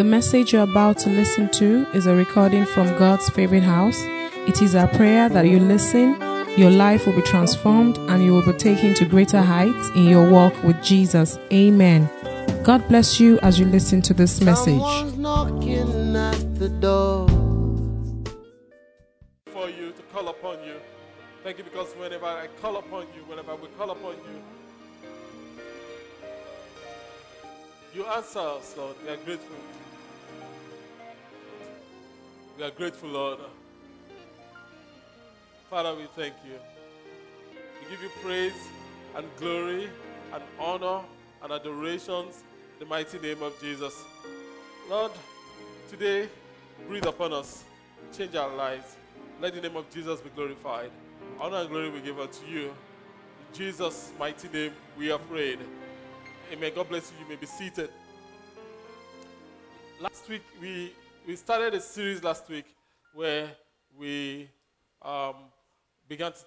The message you're about to listen to is a recording from God's favorite house. It is our prayer that you listen, your life will be transformed, and you will be taken to greater heights in your walk with Jesus. Amen. God bless you as you listen to this message. At the door. for you to call upon you. Thank you because whenever I call upon you, whenever we call upon you, you answer us, Lord. We are grateful. We are grateful, Lord. Father, we thank you. We give you praise and glory and honor and adorations in the mighty name of Jesus. Lord, today, breathe upon us, change our lives. Let the name of Jesus be glorified. Honor and glory we give unto you. In Jesus' mighty name, we are prayed. Amen. God bless you. You may be seated. Last week, we, we started a series last week where we um, began to,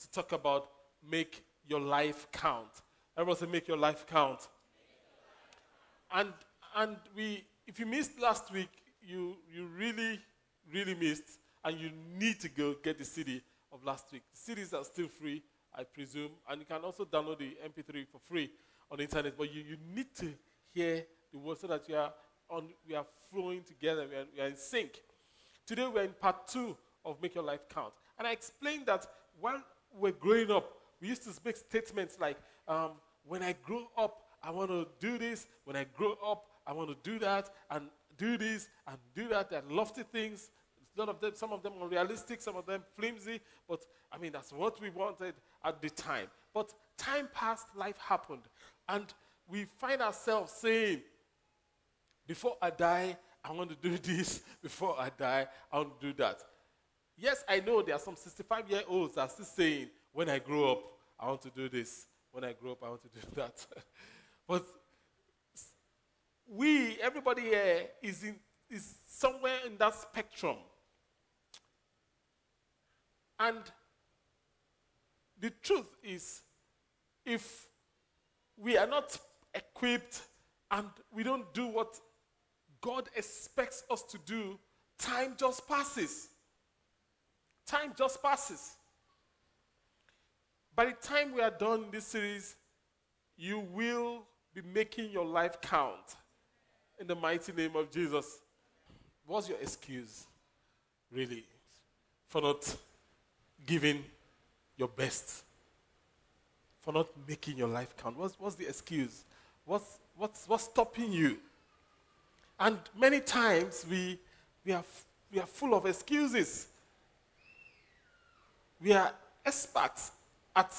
to talk about make your life count. Everyone say, make your life count. And, and we, if you missed last week, you, you really, really missed, and you need to go get the CD of last week. The CDs are still free, I presume, and you can also download the MP3 for free on the internet. But you, you need to hear the word so that you are on, we are flowing together, we are, we are in sync. Today we're in part two of Make Your Life Count. And I explained that while we're growing up, we used to make statements like, um, when I grow up, I want to do this. When I grow up, I want to do that and do this and do that. They're lofty things. Lot of them, some of them unrealistic, some of them flimsy, but I mean, that's what we wanted at the time. But time passed, life happened. And we find ourselves saying, before I die, I want to do this. Before I die, I want to do that. Yes, I know there are some 65 year olds that are still saying, when I grow up, I want to do this. When I grow up, I want to do that. but we, everybody here, is, in, is somewhere in that spectrum. And the truth is, if we are not equipped and we don't do what God expects us to do, time just passes. Time just passes. By the time we are done this series, you will be making your life count in the mighty name of Jesus. What's your excuse, really, for not giving your best? For not making your life count? What's, what's the excuse? What's, what's, what's stopping you? And many times we, we, are, we are full of excuses. We are experts at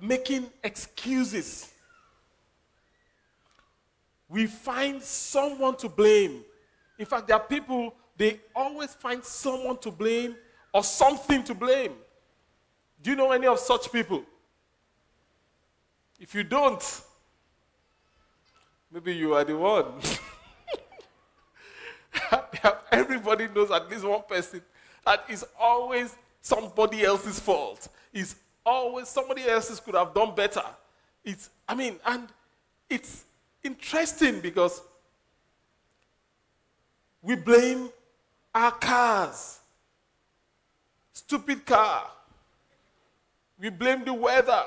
making excuses. We find someone to blame. In fact, there are people, they always find someone to blame or something to blame. Do you know any of such people? If you don't, maybe you are the one. Everybody knows at least one person that is always somebody else's fault. It's always somebody else's could have done better. It's, I mean, and it's interesting because we blame our cars, stupid car. We blame the weather.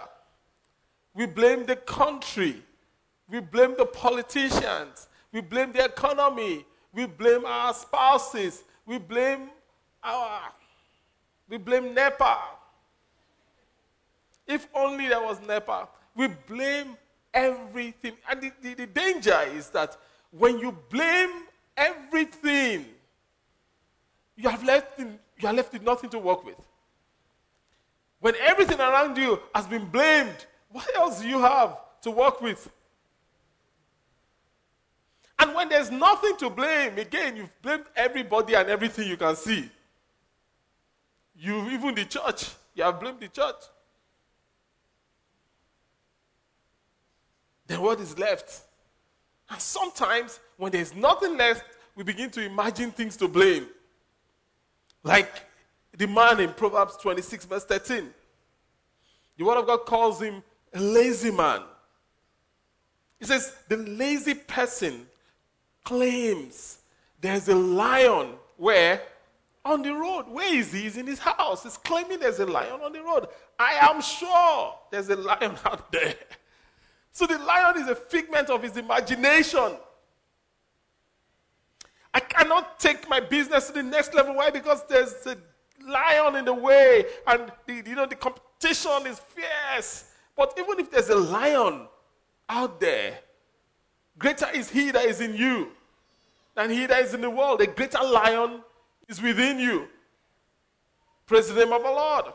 We blame the country. We blame the politicians. We blame the economy. We blame our spouses. We blame our, we blame NEPA. If only there was NEPA. We blame everything. And the, the, the danger is that when you blame everything, you have left you are left with nothing to work with. When everything around you has been blamed, what else do you have to work with? And when there's nothing to blame, again, you've blamed everybody and everything you can see. You, even the church, you have blamed the church. Then what is left? And sometimes, when there's nothing left, we begin to imagine things to blame. Like the man in Proverbs 26, verse 13. The Word of God calls him a lazy man. He says, The lazy person claims there's a lion where? On the road. Where is he? He's in his house. He's claiming there's a lion on the road. I am sure there's a lion out there. So the lion is a figment of his imagination. I cannot take my business to the next level. Why? Because there's a lion in the way, and the, you know the competition is fierce. But even if there's a lion out there, greater is he that is in you than he that is in the world. A greater lion is within you. Praise the name of the Lord.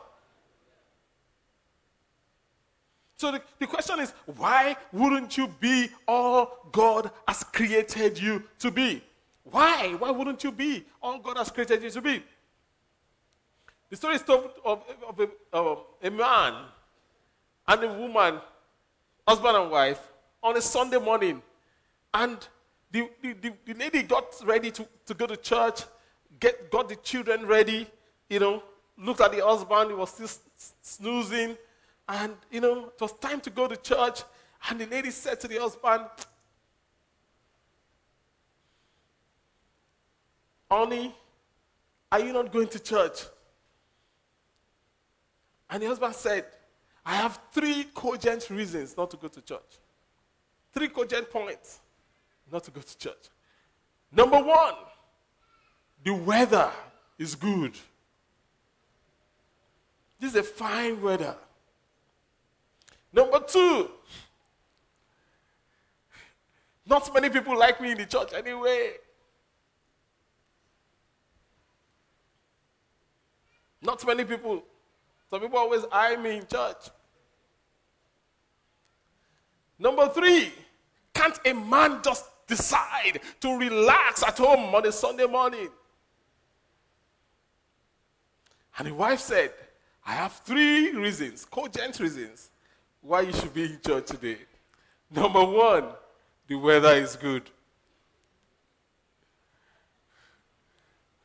So the, the question is, why wouldn't you be all God has created you to be? Why? Why wouldn't you be all God has created you to be? The story is told of, of, a, of um, a man and a woman, husband and wife, on a Sunday morning. And the, the, the, the lady got ready to, to go to church, get, got the children ready, you know, looked at the husband, he was still snoozing. And, you know, it was time to go to church. And the lady said to the husband, Honey, are you not going to church? And the husband said, I have three cogent reasons not to go to church. Three cogent points not to go to church. Number one, the weather is good. This is a fine weather. Number two, not many people like me in the church anyway. Not many people. Some people always eye me in church. Number three, can't a man just decide to relax at home on a Sunday morning? And the wife said, I have three reasons, cogent reasons, why you should be in church today. Number one, the weather is good.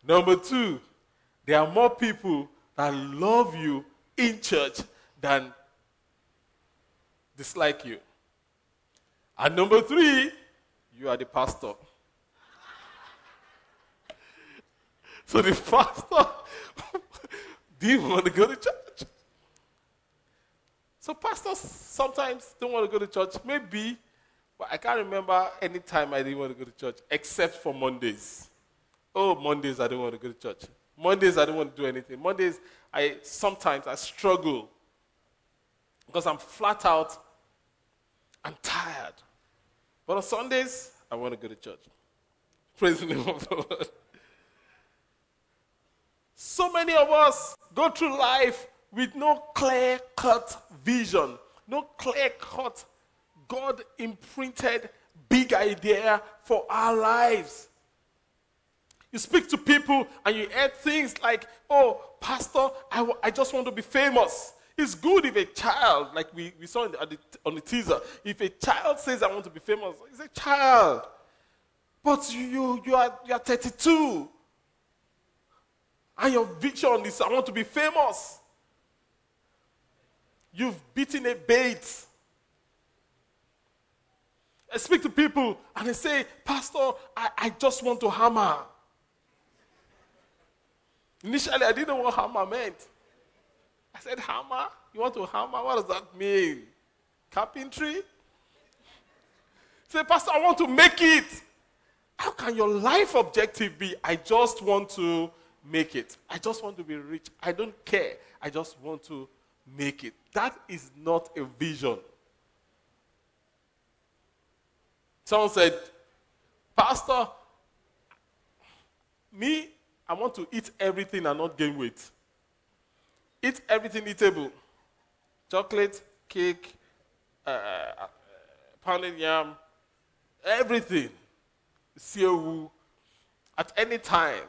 Number two, there are more people that love you in church than dislike you. And number three, you are the pastor. so the pastor didn't want to go to church. So pastors sometimes don't want to go to church. Maybe, but I can't remember any time I didn't want to go to church except for Mondays. Oh, Mondays I don't want to go to church. Mondays I don't want to do anything. Mondays I sometimes I struggle because I'm flat out I'm tired. But on Sundays, I want to go to church. Praise the name of the Lord. So many of us go through life with no clear cut vision, no clear cut, God imprinted big idea for our lives. You speak to people and you hear things like, oh, Pastor, I, w- I just want to be famous. It's good if a child, like we, we saw the, the, on the teaser, if a child says, I want to be famous, it's a child. But you, you, you, are, you are 32. And your vision is, I want to be famous. You've beaten a bait. I speak to people and they say, Pastor, I, I just want to hammer. Initially, I didn't know what hammer meant. I said, Hammer? You want to hammer? What does that mean? Carpentry? Say, Pastor, I want to make it. How can your life objective be, I just want to make it? I just want to be rich. I don't care. I just want to make it. That is not a vision. Someone said, Pastor, me, I want to eat everything and not gain weight. Eat everything eatable chocolate, cake, uh, uh, pounded yam, everything. Seawu at any time.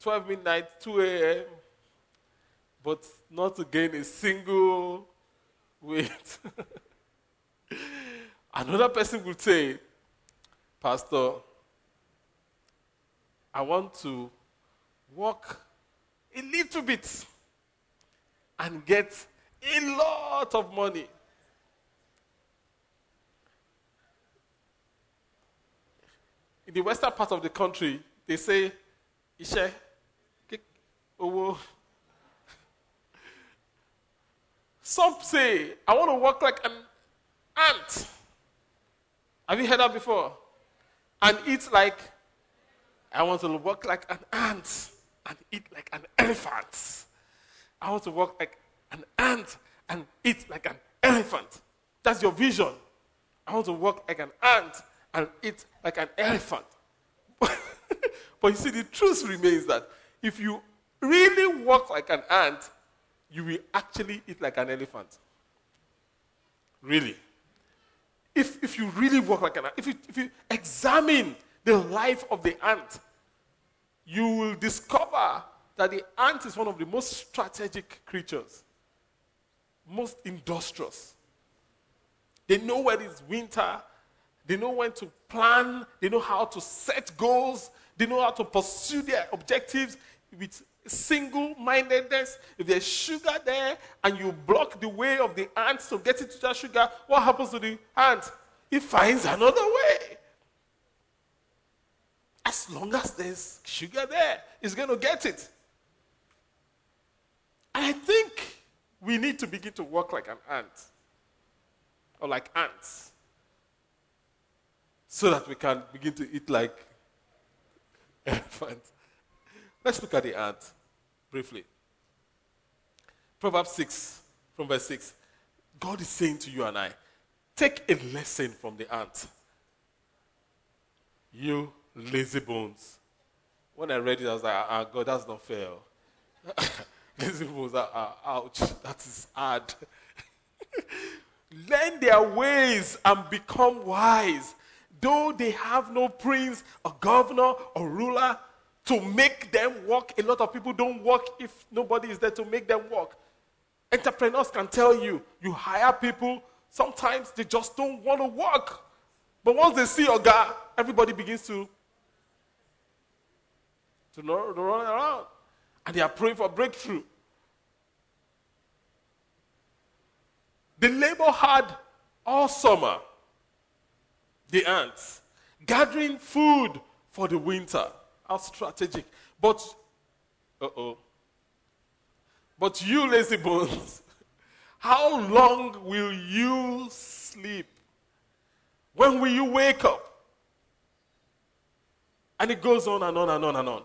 12 midnight, 2 a.m., but not to gain a single weight. Another person would say, Pastor, I want to walk a little bit and get a lot of money. in the western part of the country, they say, Ishe, owo. Some say, I want to work like an ant. Have you heard that before? And eat like, I want to work like an ant and eat like an elephant. I want to work like an ant and eat like an elephant. That's your vision. I want to work like an ant and eat like an elephant. but you see, the truth remains that if you really walk like an ant, you will actually eat like an elephant. Really. If, if you really walk like an ant, if you, if you examine the life of the ant, you will discover that the ant is one of the most strategic creatures, most industrious. They know when it's winter, they know when to plan, they know how to set goals, they know how to pursue their objectives with single mindedness. If there's sugar there and you block the way of the ant to get into that sugar, what happens to the ant? It finds another way. As long as there's sugar there, it's going to get it. I think we need to begin to work like an ant or like ants so that we can begin to eat like elephants. Let's look at the ant briefly. Proverbs 6, from verse 6. God is saying to you and I, take a lesson from the ant. You lazy bones. When I read it, I was like, ah, God, that's not fair. lazy bones are, are ouch. That is hard. Learn their ways and become wise. Though they have no prince, or governor, or ruler, to make them work. A lot of people don't work if nobody is there to make them work. Entrepreneurs can tell you, you hire people, sometimes they just don't want to work. But once they see a guy, everybody begins to, to run around. And they are praying for breakthrough. They labor hard all summer, the ants, gathering food for the winter. How strategic. But, uh oh. But you, lazy bones, how long will you sleep? When will you wake up? And it goes on and on and on and on.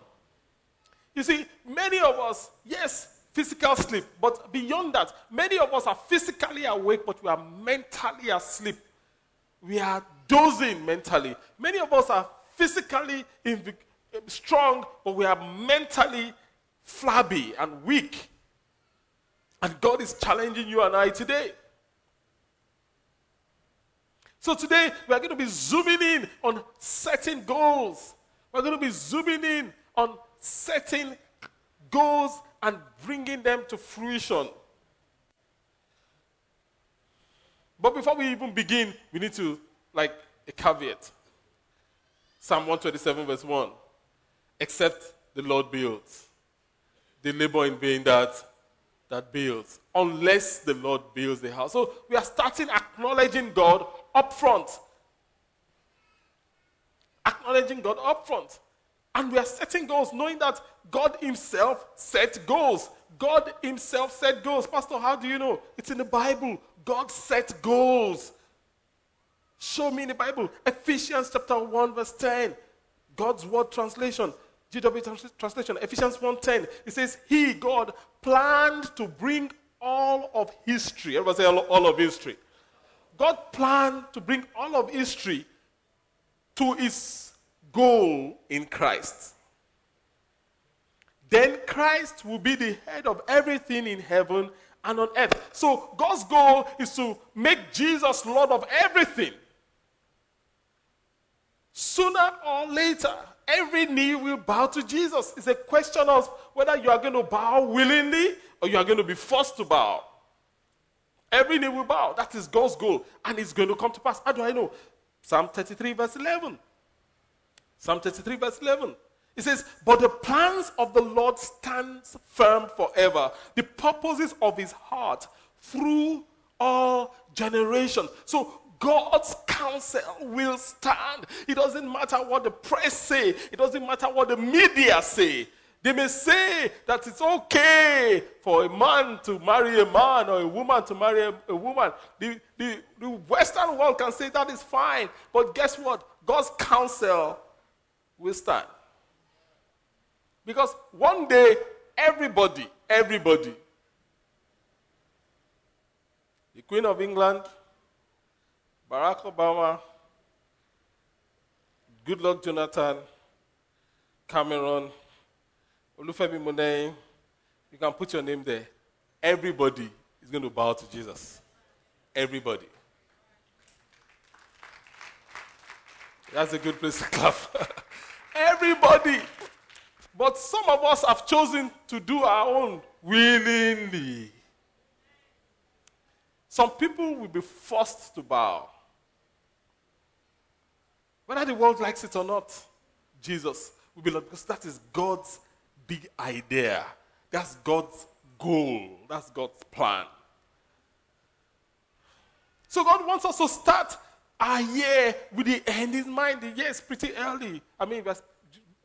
You see, many of us, yes, physical sleep, but beyond that, many of us are physically awake, but we are mentally asleep. We are dozing mentally. Many of us are physically eh, strong, but we are mentally flabby and weak. And God is challenging you and I today. So today we are going to be zooming in on setting goals. We're going to be zooming in on setting goals and bringing them to fruition. But before we even begin, we need to, like, a caveat. Psalm 127, verse 1 except the Lord builds. The labor in vain that, that builds, unless the Lord builds the house. So we are starting acknowledging God up front. Acknowledging God up front. And we are setting goals, knowing that God Himself set goals. God Himself set goals. Pastor, how do you know? It's in the Bible. God set goals. Show me in the Bible. Ephesians chapter 1, verse 10. God's word translation. GW translation, Ephesians 1.10, it says, He, God, planned to bring all of history. Everybody say all, all of history. God planned to bring all of history to his goal in Christ. Then Christ will be the head of everything in heaven and on earth. So God's goal is to make Jesus Lord of everything. Sooner or later, Every knee will bow to Jesus. It's a question of whether you are going to bow willingly or you are going to be forced to bow. Every knee will bow. That is God's goal. And it's going to come to pass. How do I know? Psalm 33, verse 11. Psalm 33, verse 11. It says, But the plans of the Lord stand firm forever, the purposes of his heart through all generations. So God's counsel will stand. It doesn't matter what the press say. It doesn't matter what the media say. They may say that it's okay for a man to marry a man or a woman to marry a, a woman. The, the, the Western world can say that is fine. But guess what? God's counsel will stand. Because one day, everybody, everybody, the Queen of England, Barack Obama, Goodluck Jonathan, Cameron, Olufemi Moneyin, you can put your name there. Everybody is going to bow to Jesus. Everybody. That's a good place to clap. Everybody. But some of us have chosen to do our own willingly. Some people will be forced to bow. Whether the world likes it or not, Jesus will be like, because that is God's big idea. That's God's goal. That's God's plan. So God wants us to start our year with the end in mind. The year is pretty early. I mean,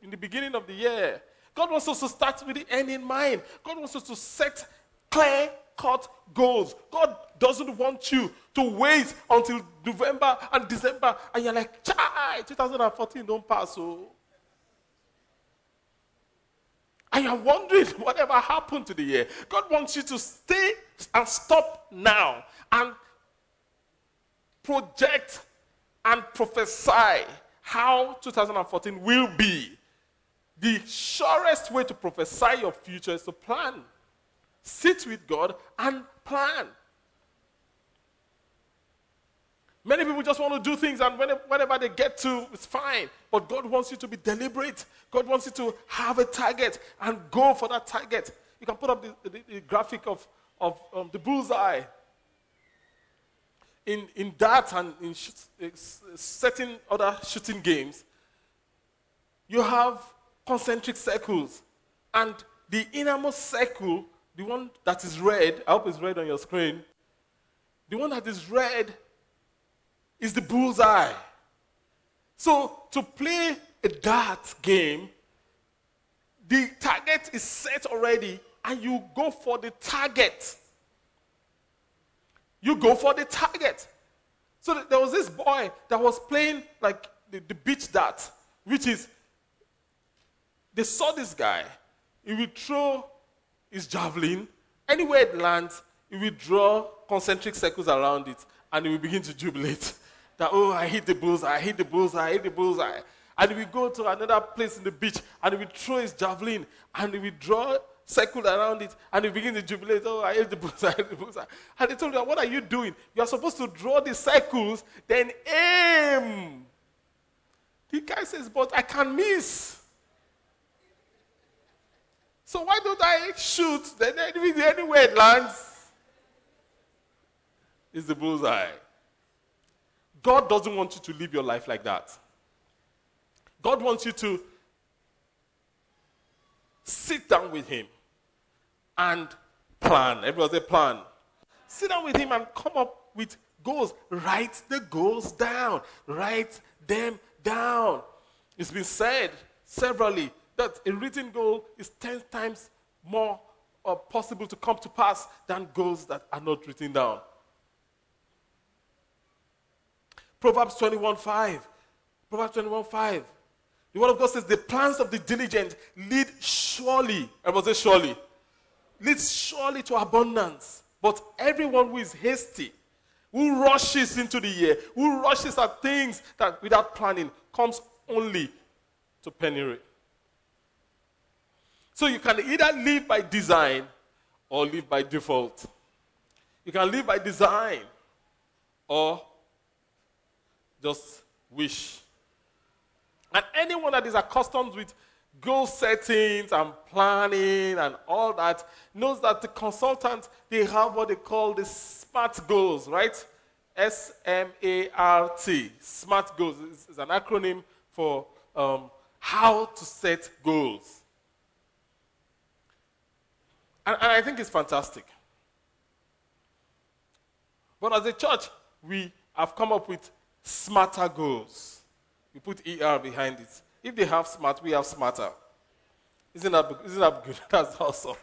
in the beginning of the year. God wants us to start with the end in mind. God wants us to set clear cut goals. God doesn't want you to wait until November and December and you're like, chai, 2014 don't pass. So. And you're wondering whatever happened to the year. God wants you to stay and stop now and project and prophesy how 2014 will be. The surest way to prophesy your future is to plan. Sit with God and plan. Many people just want to do things, and whenever they get to, it's fine. But God wants you to be deliberate. God wants you to have a target and go for that target. You can put up the, the, the graphic of, of um, the bullseye. In, in that and in sh- eh, eh, certain other shooting games, you have concentric circles. And the innermost circle, the one that is red, I hope it's red on your screen, the one that is red is the bullseye. So to play a dart game, the target is set already, and you go for the target. You go for the target. So there was this boy that was playing like the, the beach dart, which is they saw this guy. He would throw his javelin. Anywhere it lands, he would draw concentric circles around it, and he would begin to jubilate that, oh, I hit the bullseye, I hit the bullseye, I hit the bullseye. And we go to another place in the beach and we throw his javelin and we draw circle around it and we begin to jubilate. Oh, I hit the bullseye, I the bullseye. And they told me, what are you doing? You are supposed to draw the circles, then aim. The guy says, but I can miss. So why don't I shoot? Then anywhere it lands is the bullseye. God doesn't want you to live your life like that. God wants you to sit down with Him and plan. Everybody say plan. Sit down with Him and come up with goals. Write the goals down. Write them down. It's been said severally that a written goal is 10 times more uh, possible to come to pass than goals that are not written down. Proverbs 21 5. Proverbs 21 5. The word of God says, The plans of the diligent lead surely, I was say surely, leads surely to abundance. But everyone who is hasty, who rushes into the year, who rushes at things that without planning, comes only to penury. So you can either live by design or live by default. You can live by design or just wish. And anyone that is accustomed with goal settings and planning and all that knows that the consultants they have what they call the SMART goals, right? S M A R T, SMART goals is an acronym for um, how to set goals. And, and I think it's fantastic. But as a church, we I've come up with smarter goals. We put ER behind it. If they have smart, we have smarter. Isn't that, isn't that good? That's awesome.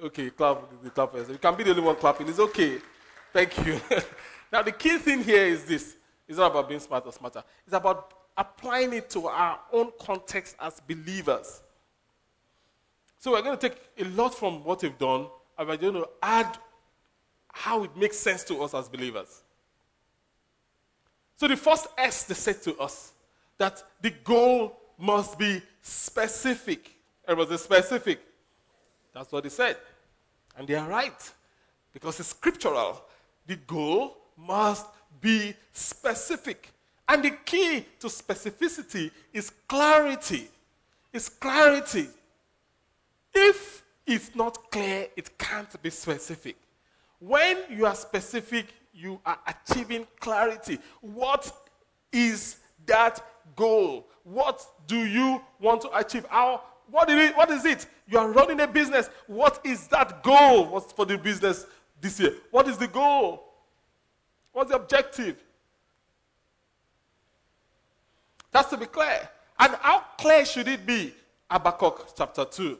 Okay, clap the clap first. You can be the only one clapping. It's okay. Thank you. now, the key thing here is this it's not about being smart or smarter, it's about applying it to our own context as believers. So, we're going to take a lot from what we've done and we're going to add how it makes sense to us as believers. So, the first S they said to us that the goal must be specific. It was specific. That's what he said. And they are right. Because it's scriptural. The goal must be specific. And the key to specificity is clarity. It's clarity. If it's not clear, it can't be specific. When you are specific, you are achieving clarity. What is that goal? What do you want to achieve? How, what, is it, what is it? You are running a business. What is that goal What's for the business this year? What is the goal? What's the objective? That's to be clear. And how clear should it be? Habakkuk chapter 2,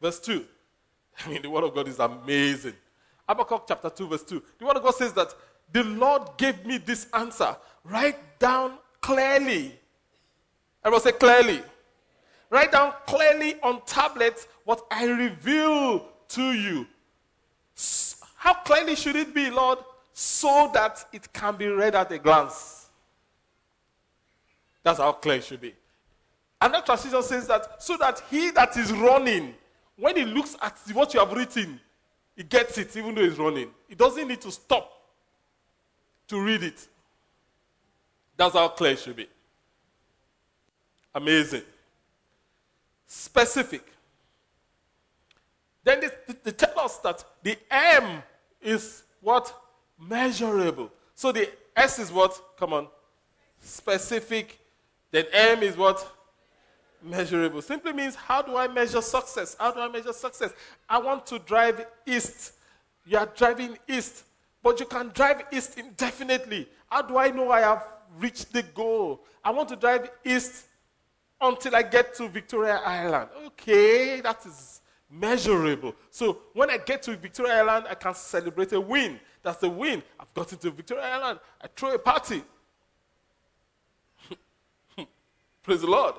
verse 2. I mean, the word of God is amazing. Habakkuk chapter 2, verse 2. The word of God says that the Lord gave me this answer. Write down clearly. Everyone say clearly. Write down clearly on tablets what I reveal to you. How clearly should it be, Lord? So that it can be read at a glance. That's how clear it should be. Another translation says that so that he that is running, when he looks at what you have written, he gets it even though he's running. He doesn't need to stop to read it. That's how clear it should be. Amazing. Specific. Then they, they tell us that the M is what? Measurable. So the S is what? Come on. Specific. Then M is what? Measurable. Simply means how do I measure success? How do I measure success? I want to drive east. You are driving east, but you can drive east indefinitely. How do I know I have reached the goal? I want to drive east until I get to Victoria Island. Okay, that is measurable. So when I get to Victoria Island, I can celebrate a win. That's the win. I've gotten to Victoria Island. I throw a party. Praise the Lord.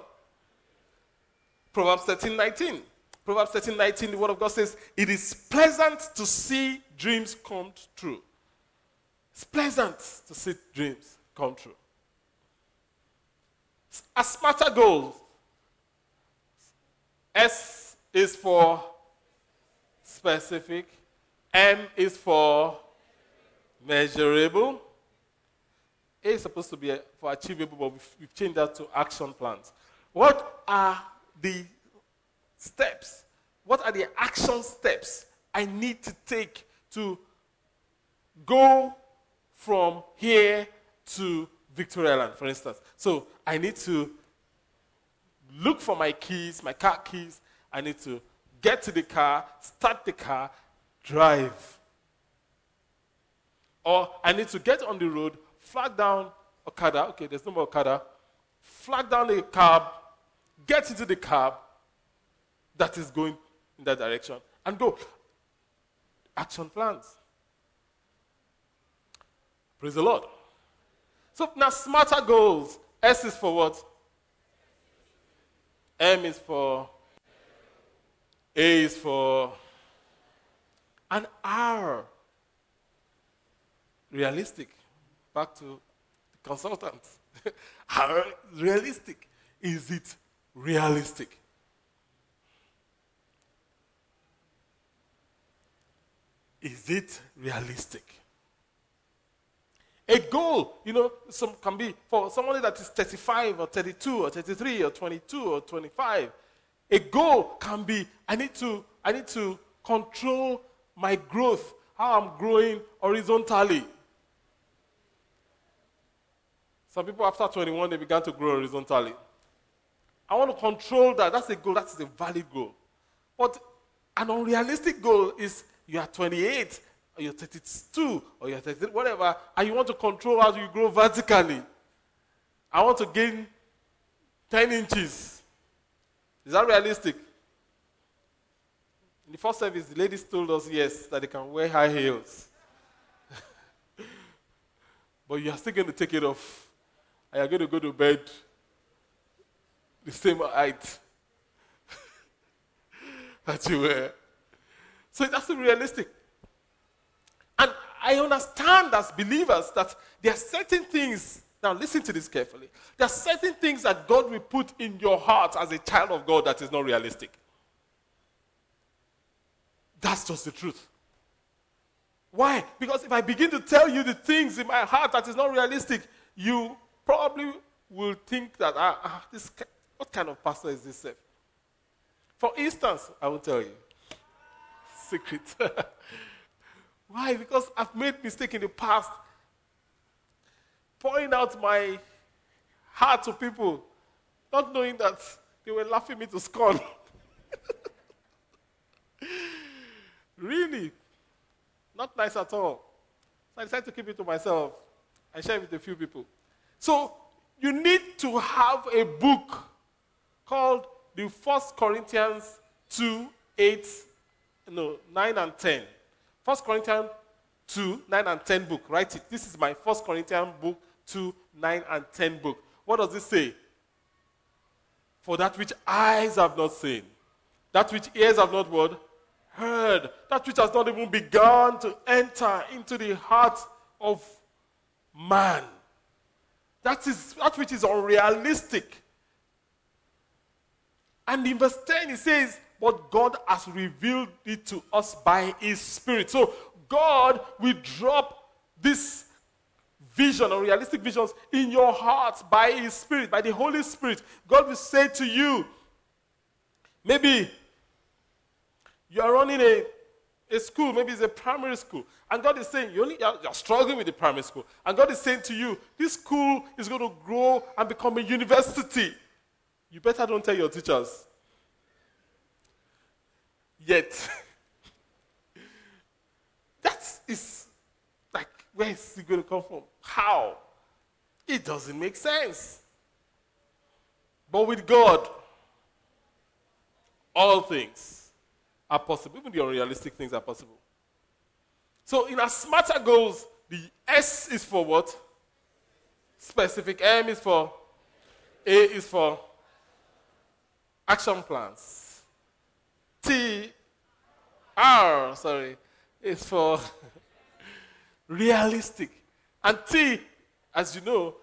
Proverbs 13 19. Proverbs 13 19, the word of God says, It is pleasant to see dreams come true. It's pleasant to see dreams come true. A smarter goal. S is for specific. M is for measurable. A is supposed to be uh, for achievable, but we've changed that to action plans. What are the steps? What are the action steps I need to take to go from here to Victoria Island, for instance? So I need to look for my keys, my car keys. I need to get to the car, start the car, drive. Or I need to get on the road, flag down Okada. Okay, there's no more Okada. Flag down a cab, get into the cab that is going in that direction, and go. Action plans. Praise the Lord. So now, smarter goals. S is for what? M is for. A is for. And R. Realistic. Back to the consultants. R, realistic. Is it realistic? Is it realistic? A goal, you know, some can be for somebody that is 35 or 32 or 33 or 22 or 25. A goal can be I need to I need to control my growth, how I'm growing horizontally. Some people after 21 they began to grow horizontally. I want to control that. That's a goal. That's a valid goal. But an unrealistic goal is you are 28 or you're 32, or you're 33, whatever, and you want to control how you grow vertically. I want to gain 10 inches. Is that realistic? In the first service, the ladies told us yes, that they can wear high heels. but you are still going to take it off. And you're going to go to bed the same height that you were. So that's realistic. I understand as believers that there are certain things, now listen to this carefully. There are certain things that God will put in your heart as a child of God that is not realistic. That's just the truth. Why? Because if I begin to tell you the things in my heart that is not realistic, you probably will think that, ah, ah this, what kind of pastor is this? For instance, I will tell you. Secret. Why? Because I've made mistake in the past. Pouring out my heart to people, not knowing that they were laughing me to scorn. really? Not nice at all. So I decided to keep it to myself and share it with a few people. So you need to have a book called the First Corinthians 2, 8, no, 9 and 10. First Corinthians 2, 9 and 10 book. Write it. This is my First Corinthians book 2, 9 and 10 book. What does it say? For that which eyes have not seen, that which ears have not what? Heard, that which has not even begun to enter into the heart of man. That is that which is unrealistic and in verse 10, it says, But God has revealed it to us by His Spirit. So God will drop this vision or realistic visions in your heart by His Spirit, by the Holy Spirit. God will say to you, maybe you are running a, a school, maybe it's a primary school, and God is saying, you're, you're struggling with the primary school, and God is saying to you, this school is going to grow and become a university. You better don't tell your teachers. Yet. that is like, where is it going to come from? How? It doesn't make sense. But with God, all things are possible. Even the unrealistic things are possible. So, in our smarter goals, the S is for what? Specific. M is for. A is for action plans. T, R, sorry, is for realistic. And T, as you know,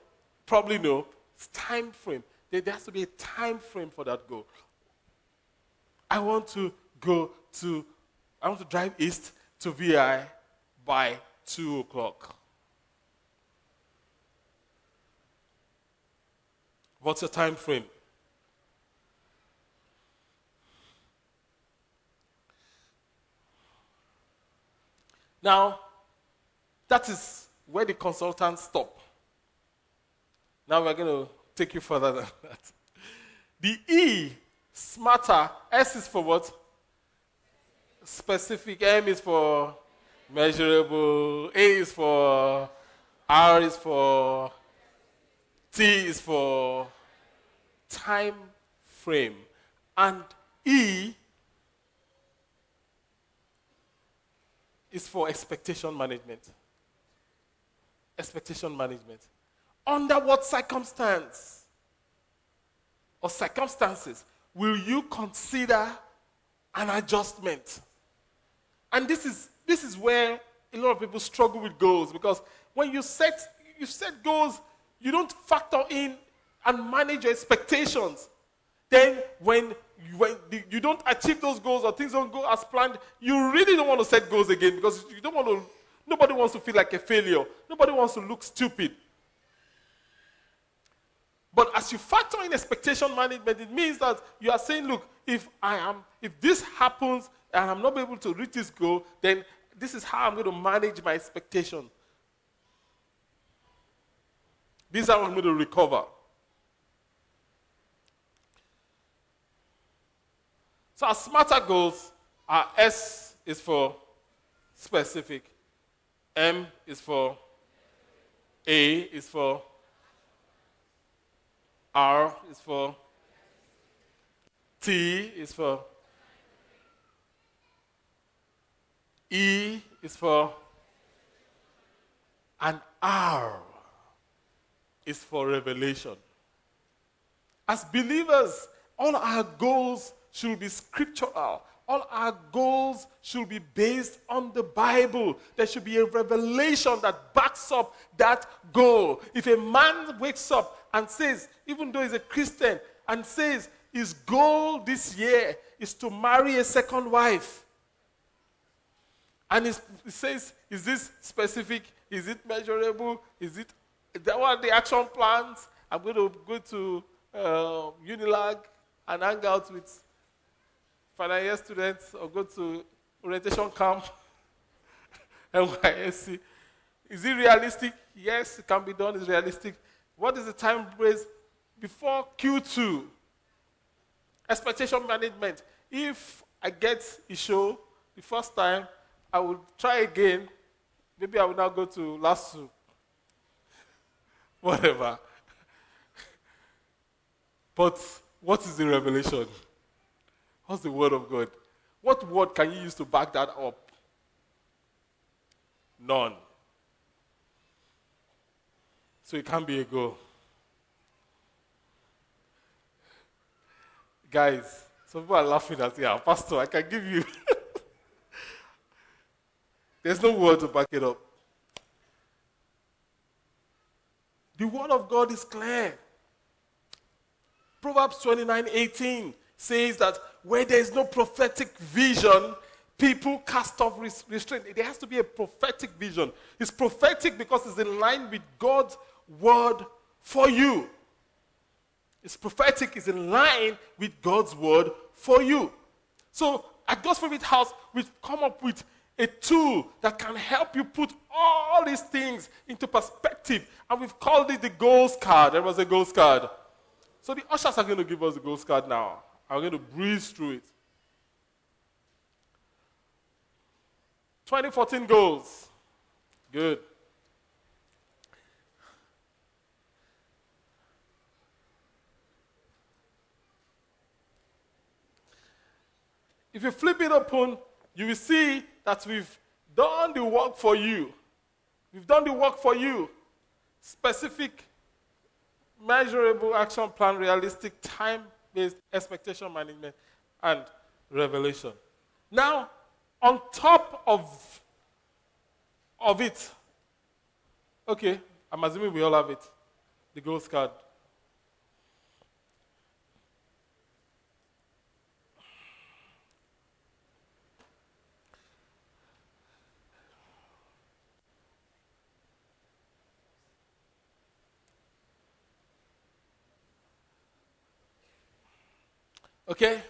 probably know, it's time frame. There, has to be a time frame for that goal. I want to go to, I want to drive east to VI by 2 o'clock. What's your time frame? Now, that is where the consultants stop. Now we're going to take you further than that. The E, smarter, S is for what? Specific, M is for measurable, A is for, R is for, T is for time frame, and E is for expectation management. Expectation management. Under what circumstance or circumstances will you consider an adjustment? And this is this is where a lot of people struggle with goals because when you set you set goals, you don't factor in and manage your expectations. Then when when you don't achieve those goals or things don't go as planned, you really don't want to set goals again because you don't want to, nobody wants to feel like a failure. Nobody wants to look stupid. But as you factor in expectation management, it means that you are saying, look, if I am, if this happens and I'm not able to reach this goal, then this is how I'm going to manage my expectation. This is how I'm going to recover. So our smarter goals, our S is for specific, M is for A is for R is for T is for E is for and R is for revelation. As believers, all our goals should be scriptural. All our goals should be based on the Bible. There should be a revelation that backs up that goal. If a man wakes up and says, even though he's a Christian, and says his goal this year is to marry a second wife, and he says, is this specific? Is it measurable? Is it that what the action plans? I'm going to go to uh, Unilag and hang out with final year students or go to orientation camp, NYSC. Is it realistic? Yes, it can be done. It's realistic. What is the time base before Q2? Expectation management. If I get a show the first time, I will try again. Maybe I will now go to LASU. Whatever. but what is the revelation? What's the word of God? What word can you use to back that up? None. So it can't be a go. Guys, some people are laughing at. Yeah, Pastor, I can give you. There's no word to back it up. The word of God is clear. Proverbs 29 18 says that where there is no prophetic vision, people cast off restraint. There has to be a prophetic vision. It's prophetic because it's in line with God's word for you. It's prophetic, it's in line with God's word for you. So at God's House, we've come up with a tool that can help you put all these things into perspective. And we've called it the goals card. There was a goals card. So the ushers are going to give us the goals card now. I'm going to breeze through it. 2014 goals. Good. If you flip it open, you will see that we've done the work for you. We've done the work for you. Specific, measurable action plan, realistic, time based expectation management, and revelation. Now, on top of, of it, okay, I'm assuming we all have it the growth card. Okay?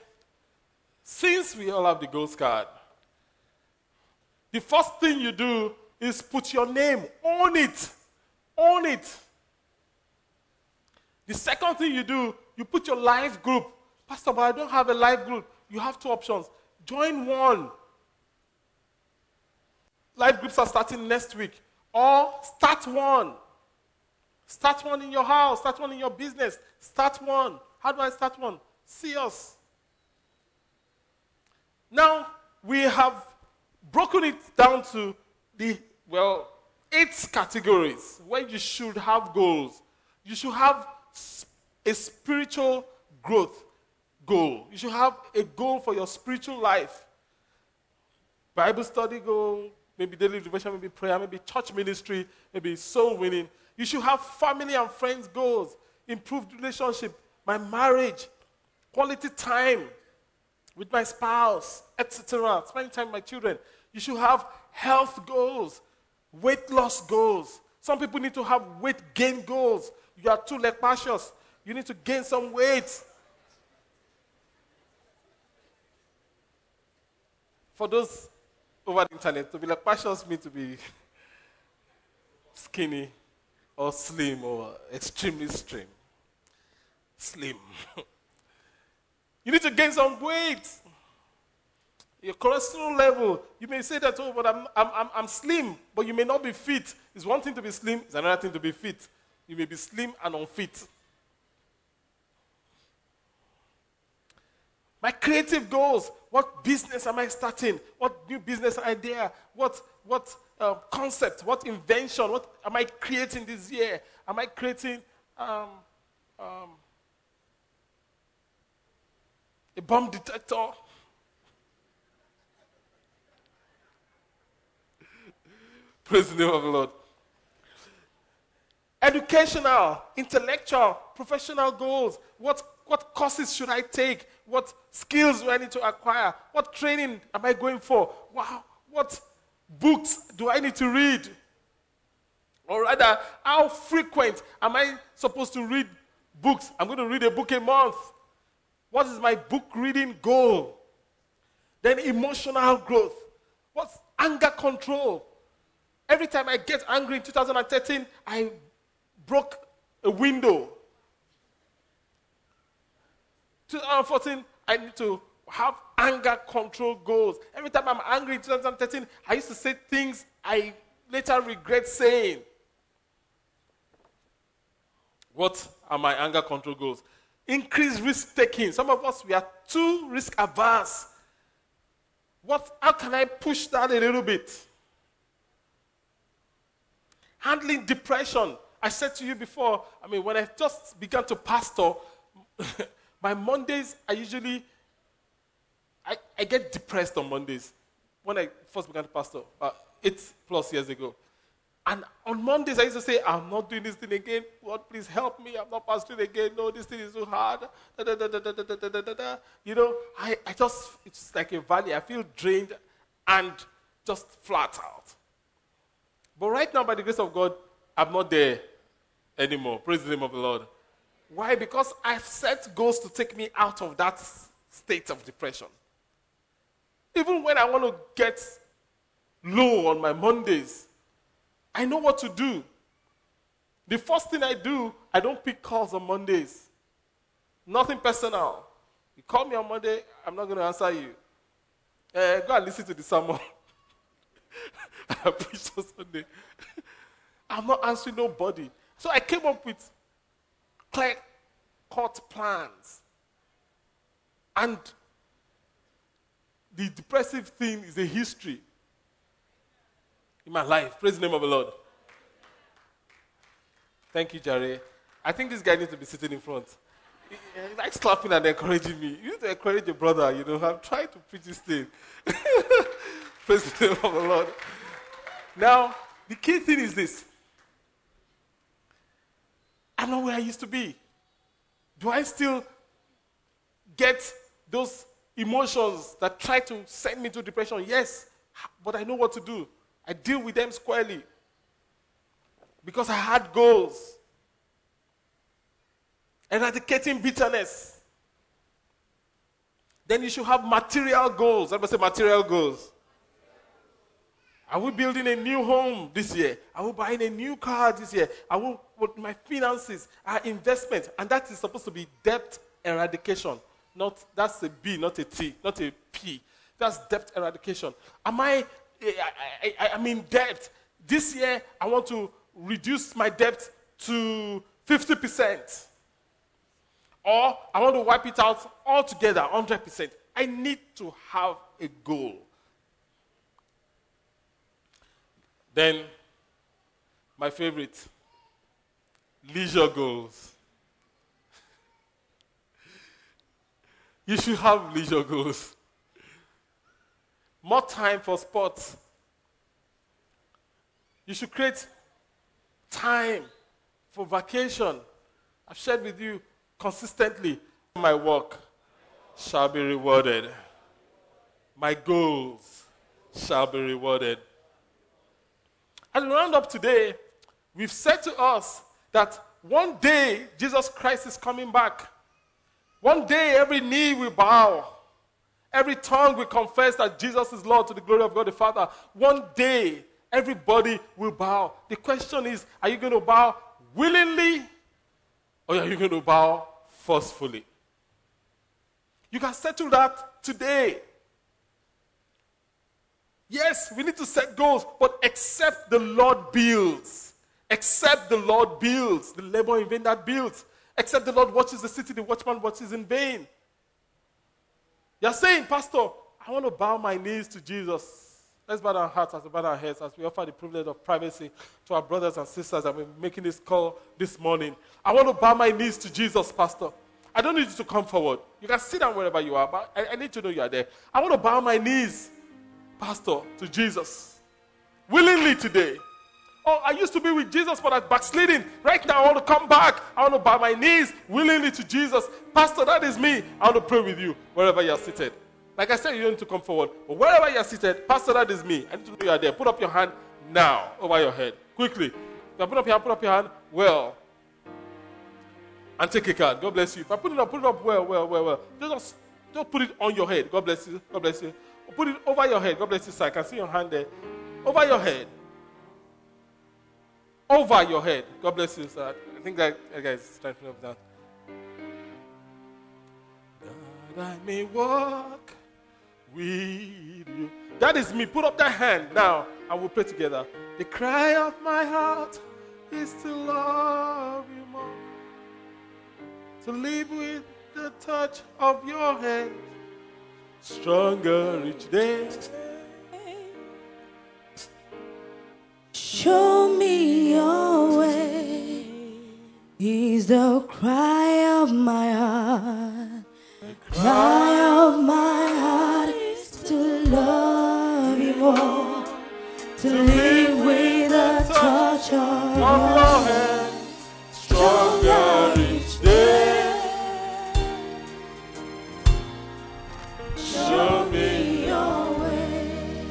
Since we all have the goals card, the first thing you do is put your name, on it. Own it. The second thing you do, you put your life group. Pastor, but I don't have a life group. You have two options. Join one. Life groups are starting next week. Or start one. Start one in your house. Start one in your business. Start one. How do I start one? See us. Now, we have broken it down to the, well, eight categories where you should have goals. You should have a spiritual growth goal. You should have a goal for your spiritual life. Bible study goal, maybe daily devotion, maybe prayer, maybe church ministry, maybe soul winning. You should have family and friends goals, improved relationship, my marriage, quality time with my spouse, etc. Spending time with my children. You should have health goals, weight loss goals. Some people need to have weight gain goals. You are too lepasious. You need to gain some weight. For those over the internet, to be lepasious means to be skinny or slim or extremely slim. Slim. You need to gain some weight. Your cholesterol level, you may say that, oh, but I'm, I'm, I'm, I'm slim, but you may not be fit. It's one thing to be slim, it's another thing to be fit. You may be slim and unfit. My creative goals. What business am I starting? What new business idea? What, what uh, concept? What invention? What am I creating this year? Am I creating um, um, a bomb detector? Praise the name of the Lord. Educational, intellectual, professional goals. What, what courses should I take? What skills do I need to acquire? What training am I going for? Wow, what books do I need to read? Or rather, how frequent am I supposed to read books? I'm going to read a book a month. What is my book reading goal? Then emotional growth. What's anger control? Every time I get angry in 2013, I broke a window. 2014, I need to have anger control goals. Every time I'm angry in 2013, I used to say things I later regret saying. What are my anger control goals? Increase risk taking. Some of us, we are too risk averse. What, how can I push that a little bit? Handling depression. I said to you before, I mean, when I just began to pastor, my Mondays, I usually, I, I get depressed on Mondays. When I first began to pastor, uh, eight plus years ago. And on Mondays, I used to say, I'm not doing this thing again. Lord, please help me. I'm not pastoring again. No, this thing is too hard. Da, da, da, you know, I, I just, it's like a valley. I feel drained and just flat out. But right now, by the grace of God, I'm not there anymore. Praise the name of the Lord. Why? Because I've set goals to take me out of that state of depression. Even when I want to get low on my Mondays, I know what to do. The first thing I do, I don't pick calls on Mondays. Nothing personal. You call me on Monday, I'm not going to answer you. Uh, go and listen to the sermon. I preached on Sunday. I'm not answering nobody. So I came up with clear cut plans. And the depressive thing is a history in my life. Praise the name of the Lord. Thank you, Jerry. I think this guy needs to be sitting in front. He, he likes clapping and encouraging me. You need to encourage your brother, you know. I'm trying to preach this thing. Praise the name of the Lord. Now, the key thing is this I'm not where I used to be. Do I still get those emotions that try to send me to depression? Yes, but I know what to do. I deal with them squarely because I had goals. Eradicating bitterness. Then you should have material goals. Everybody say material goals. Are we building a new home this year? Are we buying a new car this year? Are we, what my finances, our investment, and that is supposed to be debt eradication. Not that's a B, not a T, not a P. That's debt eradication. Am I I, I, I'm in debt. This year, I want to reduce my debt to 50%. Or I want to wipe it out altogether, 100%. I need to have a goal. Then, my favorite leisure goals. you should have leisure goals more time for sports. You should create time for vacation. I've shared with you consistently my work shall be rewarded. My goals shall be rewarded. As we round up today, we've said to us that one day Jesus Christ is coming back. One day every knee will bow. Every tongue will confess that Jesus is Lord to the glory of God the Father. One day, everybody will bow. The question is are you going to bow willingly or are you going to bow forcefully? You can settle that today. Yes, we need to set goals, but except the Lord builds. Except the Lord builds. The labor in vain that builds. Except the Lord watches the city, the watchman watches in vain. You're saying, Pastor, I want to bow my knees to Jesus. Let's bow our hearts as we bow our heads as we offer the privilege of privacy to our brothers and sisters that we're making this call this morning. I want to bow my knees to Jesus, Pastor. I don't need you to come forward. You can sit down wherever you are, but I, I need to know you are there. I want to bow my knees, Pastor, to Jesus. Willingly today. Oh, I used to be with Jesus, but I'm backsliding. Right now, I want to come back. I want to bow my knees willingly to Jesus. Pastor, that is me. I want to pray with you wherever you are seated. Like I said, you don't need to come forward. But wherever you are seated, Pastor, that is me. I need to know you are there. Put up your hand now over your head. Quickly. Now put up your hand, put up your hand. Well. And take a card. God bless you. If I put it up, put it up well, well, well, well. Just, just put it on your head. God bless you. God bless you. Put it over your head. God bless you, sir. I can see your hand there. Over your head. Over your head. God bless you, sir. I think that guy is to up that. That I may walk with you. That is me. Put up that hand now and we'll pray together. The cry of my heart is to love you more. To live with the touch of your hand. Stronger each day. Show cry of my heart. Cry of my heart is to love you more. To live with the touch of your hand. Stronger each day. Show me your way.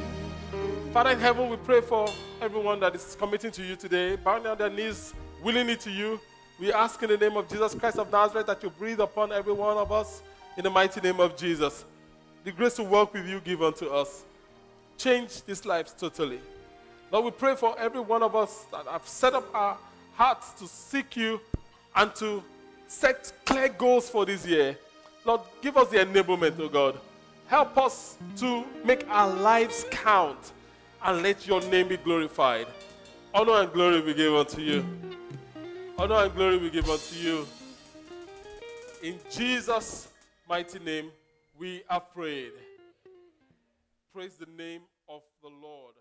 Father in heaven, we pray for everyone that is committing to you today, bowing down their knees willingly to you. We ask in the name of Jesus Christ of Nazareth that you breathe upon every one of us in the mighty name of Jesus. The grace to work with you give unto us. Change these lives totally. Lord, we pray for every one of us that have set up our hearts to seek you and to set clear goals for this year. Lord, give us the enablement, oh God. Help us to make our lives count and let your name be glorified. Honor and glory be given to you. Honor and glory we give unto you. In Jesus' mighty name, we are prayed. Praise the name of the Lord.